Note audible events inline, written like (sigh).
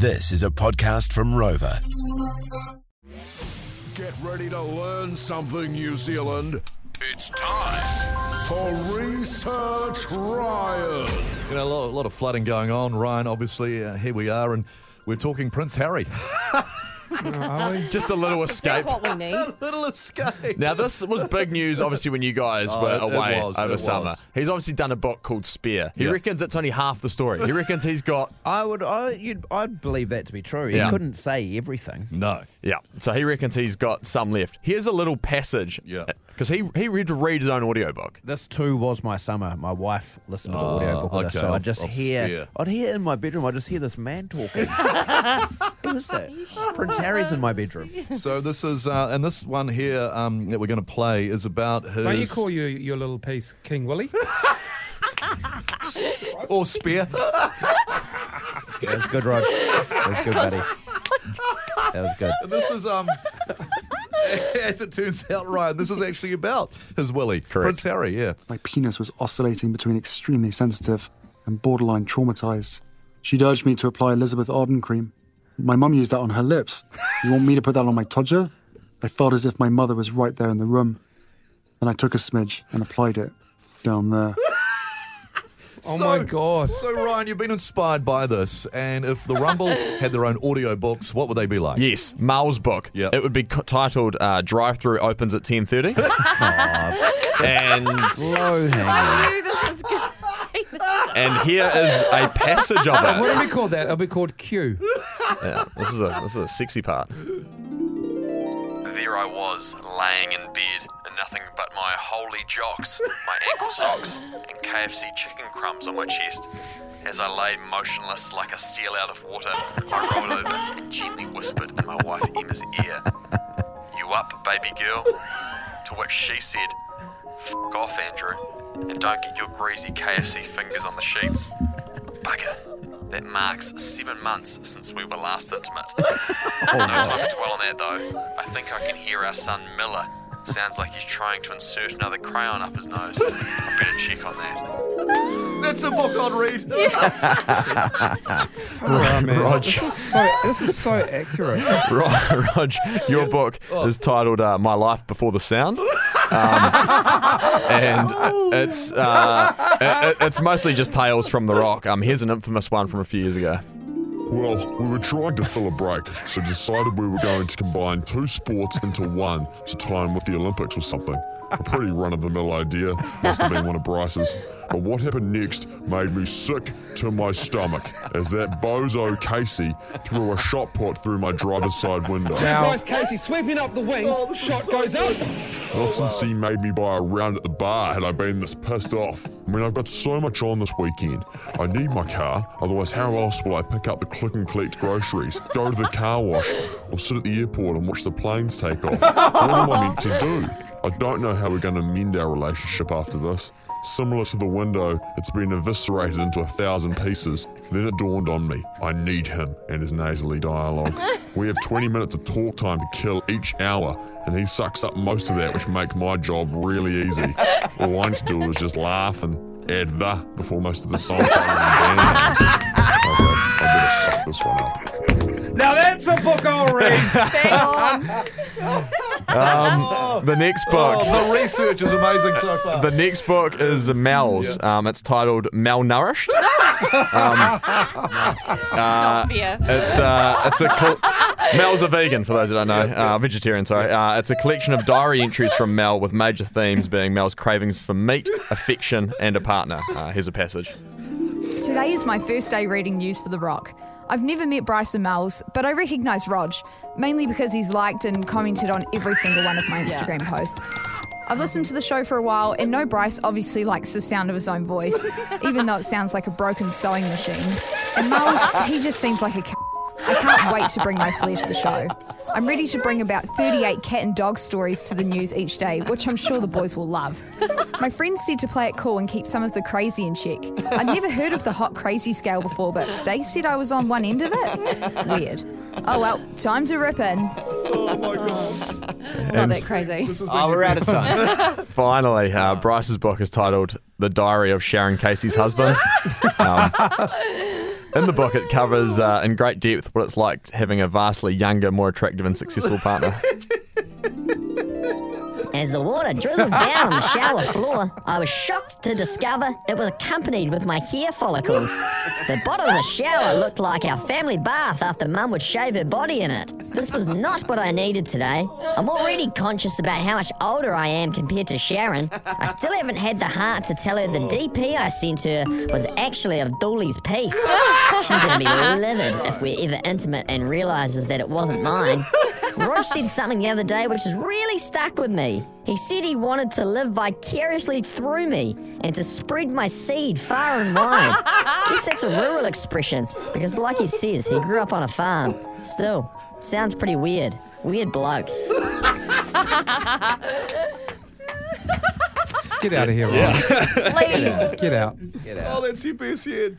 This is a podcast from Rover. Get ready to learn something, New Zealand. It's time for Research Ryan. You know, a lot, a lot of flooding going on, Ryan. Obviously, uh, here we are, and we're talking Prince Harry. (laughs) (laughs) Just a little escape. That's what we need. (laughs) A little escape. Now, this was big news, obviously, when you guys (laughs) Oh, were it- it away was, over it summer. was. He's obviously done a book called Spare. He Yeah. reckons it's only half the story. He reckons he's got, I would, I, you'd, I'd believe that to be true. He Yeah. couldn't say everything. No. yeah. So he reckons he's got some left. Here's a little passage. Yeah. Uh, because he, he read to read his own audiobook. This too was my summer. My wife listened to the Oh, audiobook with us, okay, so of- I'd just of hear, Spare. I'd hear in my bedroom, I'd just hear this man talking. Who is that? (laughs) (laughs) Prince Harry's in my bedroom. (laughs) So this is, uh, and this one here um, that we're going to play is about his. Don't you call you your little piece King Willie? or spear? That was good, Rog. That was good, buddy. That was good. And this is um. As it turns out, Ryan, this is actually about his Willie, Prince Harry. Yeah. My penis was oscillating between extremely sensitive and borderline traumatized. She'd urged me to apply Elizabeth Arden cream. My mum used that on her lips. You want me to put that on my todger? I felt as if my mother was right there in the room. Then I took a smidge and applied it down there. (laughs) Oh So- my god. So Ryan, you've been inspired by this, and if the Rumble (laughs) had their own audio books, what would they be like? Yes, Mal's book. Yep. It would be co- titled uh, Drive Through Opens at 10.30. (laughs) and, Low. I knew this was good. And here is a passage of it. What do we call that? It'll be called Q. Yeah, this is a this is a sexy part. There I was, laying in bed, and nothing but my holy jocks, my ankle socks, and KFC chicken crumbs on my chest. As I lay motionless like a seal out of water, I rolled over and gently whispered in my wife Emma's ear, You up, baby girl? To which she said, F off, Andrew, and don't get your greasy KFC fingers on the sheets. Bugger. That marks seven months since we were last intimate. (laughs) no time to dwell on that though. I think I can hear our son Miller. Sounds like he's trying to insert another crayon up his nose. I better check on that. That's a book I'd read. (laughs) Oh, man. Rog. This is so, this is so accurate. (laughs) Rog, Rog your book is titled uh, "My Life Before the Sound," um, (laughs) and it's uh, it, it's mostly just tales from the Rock. Um, here's an infamous one from a few years ago. Well, we were trying to fill a break, so decided we were going to combine two sports into one to time with the Olympics or something. A pretty run of the mill idea. Must have been one of Bryce's. But what happened next made me sick to my stomach as that bozo Casey threw a shot put through my driver's side window. Now, Casey sweeping up the wing. shot goes up. Not since he made me buy a round at the bar had I been this pissed off. I mean, I've got so much on this weekend. I need my car, otherwise, how else will I pick up the click and collect groceries, go to the car wash, or sit at the airport and watch the planes take off? What am I meant to do? I don't know how we're going to mend our relationship after this. Similar to the window, it's been eviscerated into a thousand pieces. Then it dawned on me I need him and his nasally dialogue. (laughs) We have 20 minutes of talk time to kill each hour, and he sucks up most of that, which makes my job really easy. (laughs) All I need to do is just laugh and add the before most of the song titles and band names. Okay, I better suck this one up. now that's a book I'll read. Bang on. The next book. Oh, the research is amazing so far. The next book is Mel's. Um, it's titled Malnourished. (laughs) Um, uh, it's uh, it's a col- Mel's a vegan for those that don't know, uh, vegetarian. Sorry. Uh, it's a collection of diary entries from Mel with major themes being Mel's cravings for meat, affection, and a partner. Uh, here's a passage. Today is my first day reading news for The Rock. I've never met Bryson Mells, but I recognise Rog, mainly because he's liked and commented on every single one of my Instagram posts. I've listened to the show for a while and know Bryce obviously likes the sound of his own voice, (laughs) even though it sounds like a broken sewing machine. And Mells, he just seems like a c- I can't wait to bring my flair to the show. I'm ready to bring about 38 cat and dog stories to the news each day, which I'm sure the boys will love. My friends said to play it cool and keep some of the crazy in check. I'd never heard of the hot crazy scale before, but they said I was on one end of it. Weird. Oh well, time to rip in. Oh my gosh. Not that crazy. Oh, we're out of time. (laughs) Finally, uh, Bryce's book is titled "The Diary of Sharon Casey's Husband." (laughs) um, In the book, it covers uh, in great depth what it's like having a vastly younger, more attractive, and successful partner. As the water drizzled down on the shower floor, I was shocked to discover it was accompanied with my hair follicles. The bottom of the shower looked like our family bath after Mum would shave her body in it. This was not what I needed today. I'm already conscious about how much older I am compared to Sharon. I still haven't had the heart to tell her the DP I sent her was actually of Dooley's piece. She's gonna be livid if we're ever intimate and realizes that it wasn't mine. Rog said something the other day which has really stuck with me. He said he wanted to live vicariously through me and to spread my seed far and wide. I (laughs) guess that's a rural expression because, like he says, he grew up on a farm. Still, sounds pretty weird. Weird bloke. Get out of here, Ryan. Leave. Get out. Oh, that's your best yet.